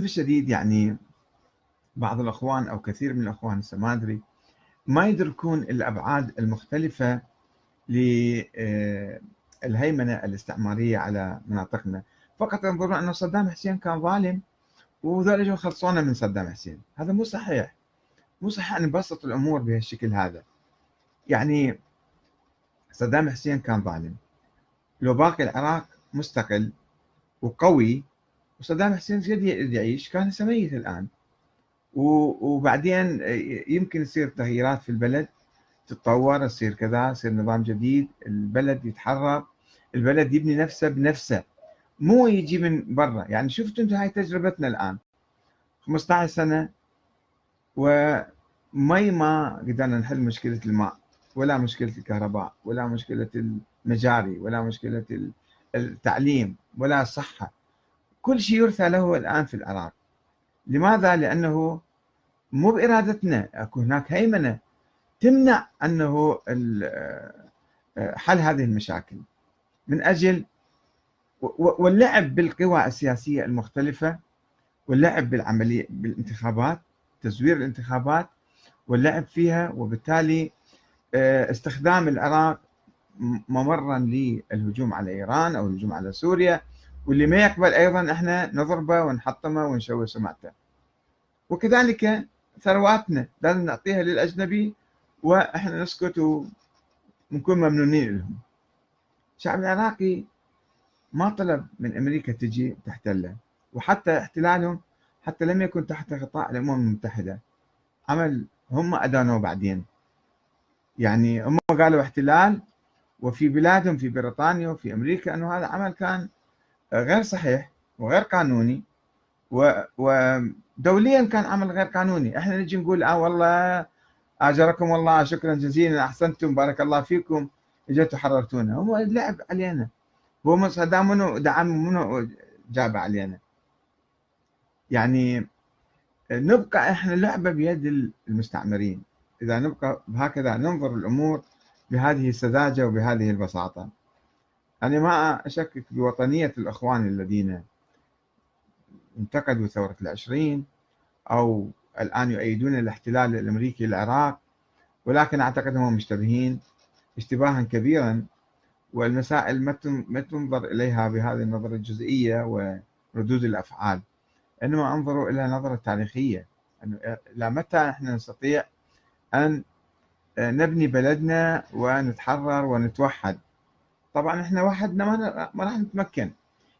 الشديد يعني بعض الأخوان أو كثير من الأخوان ما أدري ما يدركون الأبعاد المختلفة للهيمنة الاستعمارية على مناطقنا. فقط ينظرون أن صدام حسين كان ظالم وذول جو خلصونا من صدام حسين. هذا مو صحيح. مو صحيح أن نبسط الأمور بهالشكل هذا. يعني صدام حسين كان ظالم. لو باقي العراق مستقل وقوي وصدام حسين قد يعيش؟ كان هسه ميت الآن. وبعدين يمكن يصير تغييرات في البلد تتطور يصير كذا يصير نظام جديد البلد يتحرر البلد يبني نفسه بنفسه مو يجي من برا. يعني شفتوا أنتم هاي تجربتنا الآن. 15 سنة ومي ما قدرنا نحل مشكلة الماء ولا مشكلة الكهرباء ولا مشكلة المجاري ولا مشكلة التعليم ولا الصحه كل شيء يرثى له الآن في العراق لماذا؟ لأنه مو بإرادتنا. أكو هناك هيمنة تمنع أنه حل هذه المشاكل. من أجل واللعب بالقوى السياسية المختلفة واللعب بالعملية بالانتخابات تزوير الانتخابات واللعب فيها وبالتالي آه، استخدام العراق ممرا للهجوم على إيران أو الهجوم على سوريا. واللي ما يقبل أيضا إحنا نضربه ونحطمه ونشوه سمعته وكذلك ثرواتنا لازم نعطيها للأجنبي وإحنا نسكت ونكون ممنونين لهم. الشعب العراقي ما طلب من أمريكا تجي تحتله وحتى احتلالهم حتى لم يكن تحت غطاء الأمم المتحدة. عمل هم ادانوه بعدين. يعني هم قالوا احتلال وفي بلادهم في بريطانيا وفي أمريكا إنه هذا عمل كان غير صحيح وغير قانوني ودوليا كان عمل غير قانوني. إحنا نجي نقول آه والله آجركم الله شكرا جزيلا أحسنتم بارك الله فيكم إجيتوا حررتونا. هو لعب علينا. هو صدام منو دعم منو جاب علينا. يعني نبقى إحنا لعبه بيد المستعمرين. إذا نبقى هكذا ننظر الأمور بهذه السذاجة وبهذه البساطة. أنا ما أشكك بوطنيه الإخوان الذين انتقدوا ثورة العشرين أو الآن يؤيدون الاحتلال الأمريكي للعراق ولكن أعتقد أنهم مشتبهين اشتباها كبيرا والمسائل ما تنظر إليها بهذه النظرة الجزئية وردود الأفعال. إنما أنظروا إلى نظرة تاريخية. انه إلى متى نحن نستطيع أن نبني بلدنا ونتحرر ونتوحد؟ طبعا إحنا وحدنا ما راح نتمكن.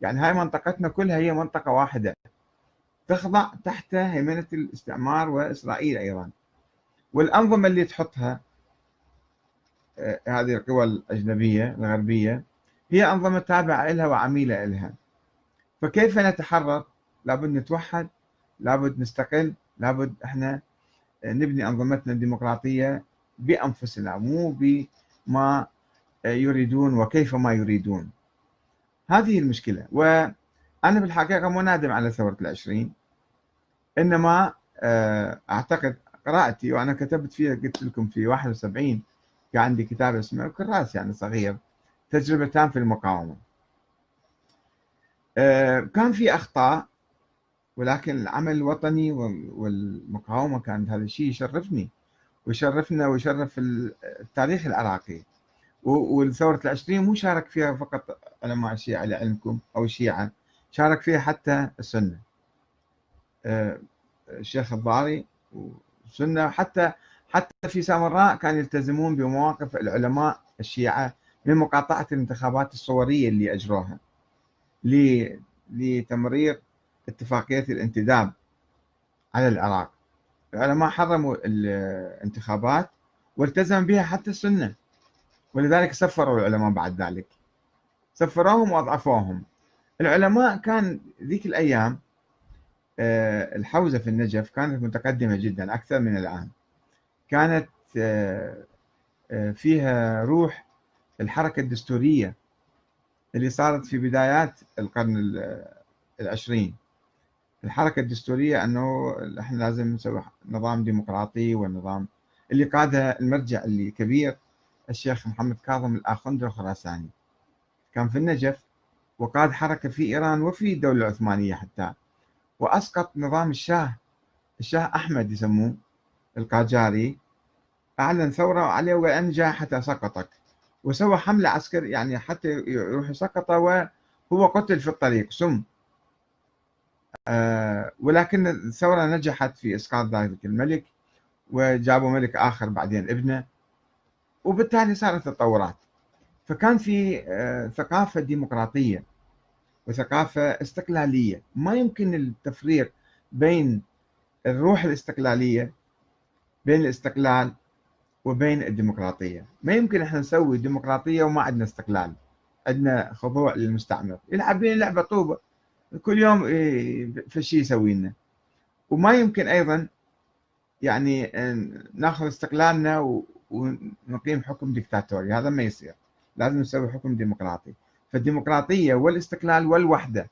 يعني هاي منطقتنا كلها هي منطقة واحدة. تخضع تحت هيمنه الاستعمار وإسرائيل أيضا. والأنظمة اللي تحطها آه، هذه القوى الأجنبية الغربية هي أنظمة تابعة لها وعميلة لها فكيف نتحرر لابد نتوحد لابد نستقل لابد إحنا نبني أنظمتنا الديمقراطية بأنفسنا مو بما يريدون وكيف ما يريدون. هذه المشكلة. وأنا بالحقيقة مو نادم على ثورة العشرين إنما آه، أعتقد قراءتي وأنا كتبت فيها قلت لكم في 71 كان عندي كتاب اسمه كراس يعني صغير تجربتان في المقاومة. آه، كان في أخطاء ولكن العمل الوطني والمقاومة كانت هذا الشيء يشرفني ويشرفنا ويشرف التاريخ العراقي. والثورة العشرين مو شارك فيها فقط علماء الشيعة لعلمكم أو الشيعة شارك فيها حتى السنة. آه، الشيخ الضاري والسنة حتى حتى في سامراء كانوا يلتزمون بمواقف العلماء الشيعة من مقاطعة الانتخابات الصورية اللي أجروها لتمرير اتفاقية الانتداب على العراق. العلماء حرموا الانتخابات والتزم بها حتى السنة. ولذلك سفروا العلماء بعد ذلك. سفروهم وأضعفوهم. العلماء كان ذيك الأيام آه، الحوزة في النجف كانت متقدمة جدا أكثر من الآن. كانت آه، آه، فيها روح الحركة الدستورية اللي صارت في بدايات القرن العشرين. الحركة الدستورية أنه إحنا لازم نسوي نظام ديمقراطي والنظام اللي قادها المرجع اللي كبير الشيخ محمد كاظم الآخندر الخراساني كان في النجف وقاد حركة في إيران وفي الدولة العثمانية حتى. وأسقط نظام الشاه الشاه أحمد يسموه القاجاري. أعلن ثورة عليه وأنجى حتى سقطك. وسوى حملة عسكرية يعني حتى يروح يسقطه وهو قتل في الطريق. سم. آه ولكن الثورة نجحت في إسقاط ذلك الملك وجابوا ملك آخر بعدين ابنه. وبالتالي صارت تطورات. فكان في آه ثقافة ديمقراطية وثقافة استقلالية. ما يمكن التفريق بين الروح الاستقلالية بين الاستقلال وبين الديمقراطية. ما يمكن إحنا نسوي ديمقراطية وما عندنا استقلال. عندنا خضوع للمستعمر. يلعب بين لعبة طوبة. كل يوم إيه، في شيء يسوي لنا. وما يمكن أيضا يعني ناخذ استقلالنا ونقيم حكم ديكتاتوري هذا ما يصير. لازم نسوي حكم ديمقراطي. فالديمقراطية والاستقلال والوحدة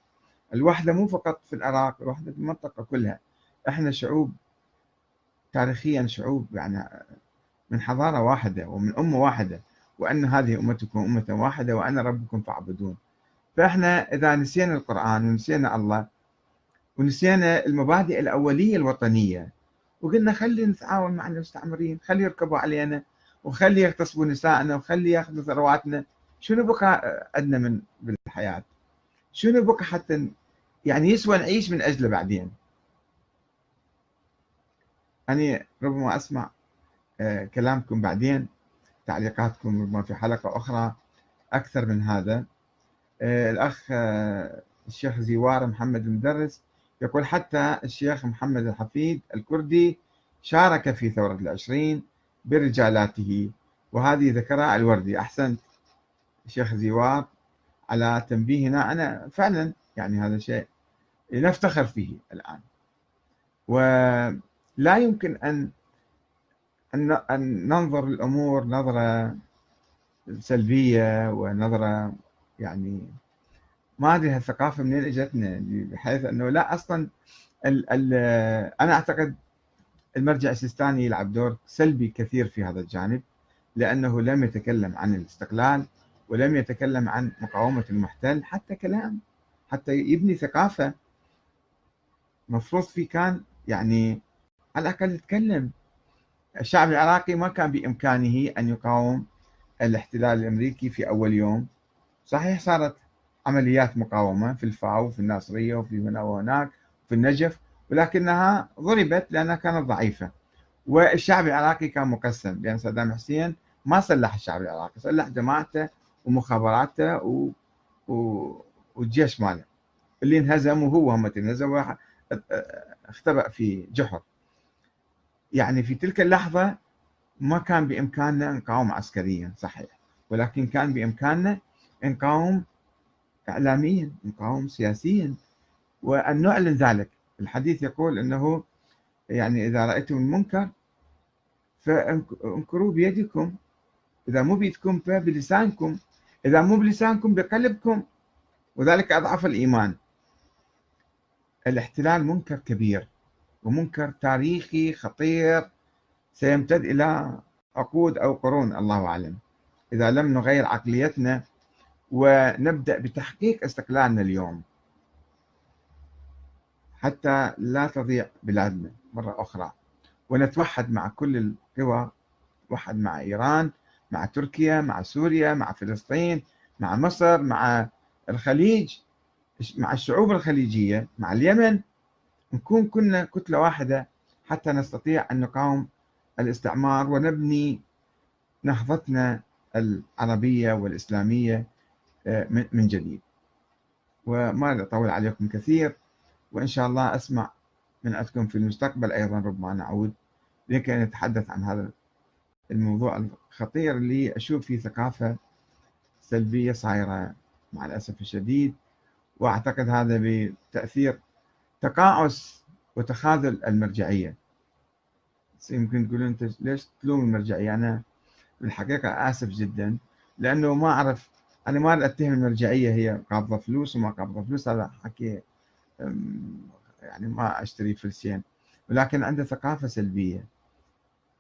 الوحدة مو فقط في العراق الوحدة في المنطقة كلها. إحنا شعوب تاريخيا شعوب يعني من حضارة واحدة ومن أمة واحدة وأن هذه أمتكم أمة واحدة وأنا ربكم فاعبدون. فإحنا إذا نسينا القرآن ونسينا الله ونسينا المبادئ الأولية الوطنية وقلنا خلي نتعاون مع المستعمرين خلي يركبوا علينا وخلي يغتصبوا نسائنا وخلي ياخذوا ثرواتنا. شنو بقى عندنا من بالحياة؟ شنو بقى حتى يعني يسوى نعيش من أجله بعدين؟ أنا ربما أسمع آه، كلامكم بعدين تعليقاتكم ربما في حلقة أخرى أكثر من هذا. آه، الأخ آه، الشيخ زيوار محمد المدرس يقول حتى الشيخ محمد الحفيد الكردي شارك في ثورة العشرين برجالاته وهذه ذكرها الوردي. أحسنت الشيخ زيوار على تنبيهنا. أنا فعلا يعني هذا شيء نفتخر فيه الآن. ولا يمكن أن أن ننظر للأمور نظرة سلبية ونظرة يعني ما أدري هالثقافة منين إجتنا بحيث أنه لا أصلا ال ال أنا أعتقد المرجع السيستاني يلعب دور سلبي كثير في هذا الجانب لأنه لم يتكلم عن الاستقلال ولم يتكلم عن مقاومة المحتل حتى كلام حتى يبني ثقافة. مفروض في كان يعني على الأقل يتكلم. الشعب العراقي ما كان بإمكانه أن يقاوم الاحتلال الأمريكي في أول يوم. صحيح صارت عمليات مقاومة في الفاو وفي الناصرية وفي هنا وهناك في النجف ولكنها ضربت لأنها كانت ضعيفة. والشعب العراقي كان مقسم لأن صدام حسين ما سلح الشعب العراقي سلح جماعته ومخابراته و... و... والجيش ماله. اللي انهزم وهو هم انهزم اختبأ في جحر. يعني في تلك اللحظة ما كان بإمكاننا نقاوم عسكريا صحيح ولكن كان بإمكاننا نقاوم إعلاميا نقاوم سياسيا وأن نعلن ذلك. الحديث يقول أنه يعني إذا رأيتم المنكر فانكروا بيدكم. إذا مو بيدكم فبلسانكم. إذا مو بلسانكم بقلبكم. وذلك أضعف الإيمان. الاحتلال منكر كبير ومنكر تاريخي خطير سيمتد إلى عقود أو قرون الله أعلم. إذا لم نغير عقليتنا ونبدأ بتحقيق استقلالنا اليوم. حتى لا تضيع بلادنا. مرة أخرى. ونتوحد مع كل القوى. نتوحد مع إيران مع تركيا مع سوريا مع فلسطين مع مصر مع الخليج مع الشعوب الخليجية مع اليمن. نكون كنا كتلة واحدة حتى نستطيع أن نقاوم الاستعمار ونبني نهضتنا العربية والإسلامية من جديد. وما أطول عليكم كثير. وإن شاء الله أسمع من عندكم في المستقبل أيضا ربما نعود لكي نتحدث عن هذا الموضوع الخطير اللي أشوف فيه ثقافة سلبية صايرة مع الأسف الشديد. وأعتقد هذا بتأثير تقاعس وتخاذل المرجعية. يمكن تقولون أنت ليش تلوم المرجعية؟ أنا بالحقيقة آسف جدا لأنه ما أعرف أنا ما أتهم المرجعية هي قابضة فلوس وما قابضة فلوس هذا حكي يعني ما أشتري فلسين. ولكن عنده ثقافة سلبية.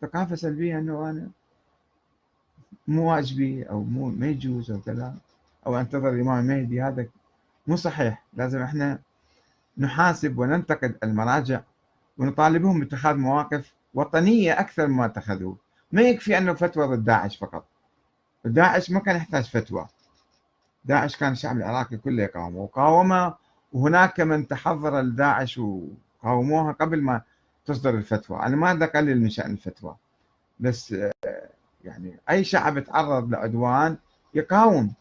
ثقافة سلبية أنه أنا مو واجبي أو مو ما يجوز أو كذا أو أنتظر الإمام المهدي هذا مو صحيح. لازم إحنا نحاسب وننتقد المراجع ونطالبهم باتخاذ مواقف وطنية أكثر مما اتخذوه. ما يكفي أنه فتوى ضد داعش فقط. داعش ما كان يحتاج فتوى. داعش كان الشعب العراقي كله يقاومه وقاومه وهناك من تحضر لداعش وقاوموها قبل ما تصدر الفتوى. أنا ما أقلل من شأن الفتوى. بس يعني أي شعب تعرض لعدوان يقاوم.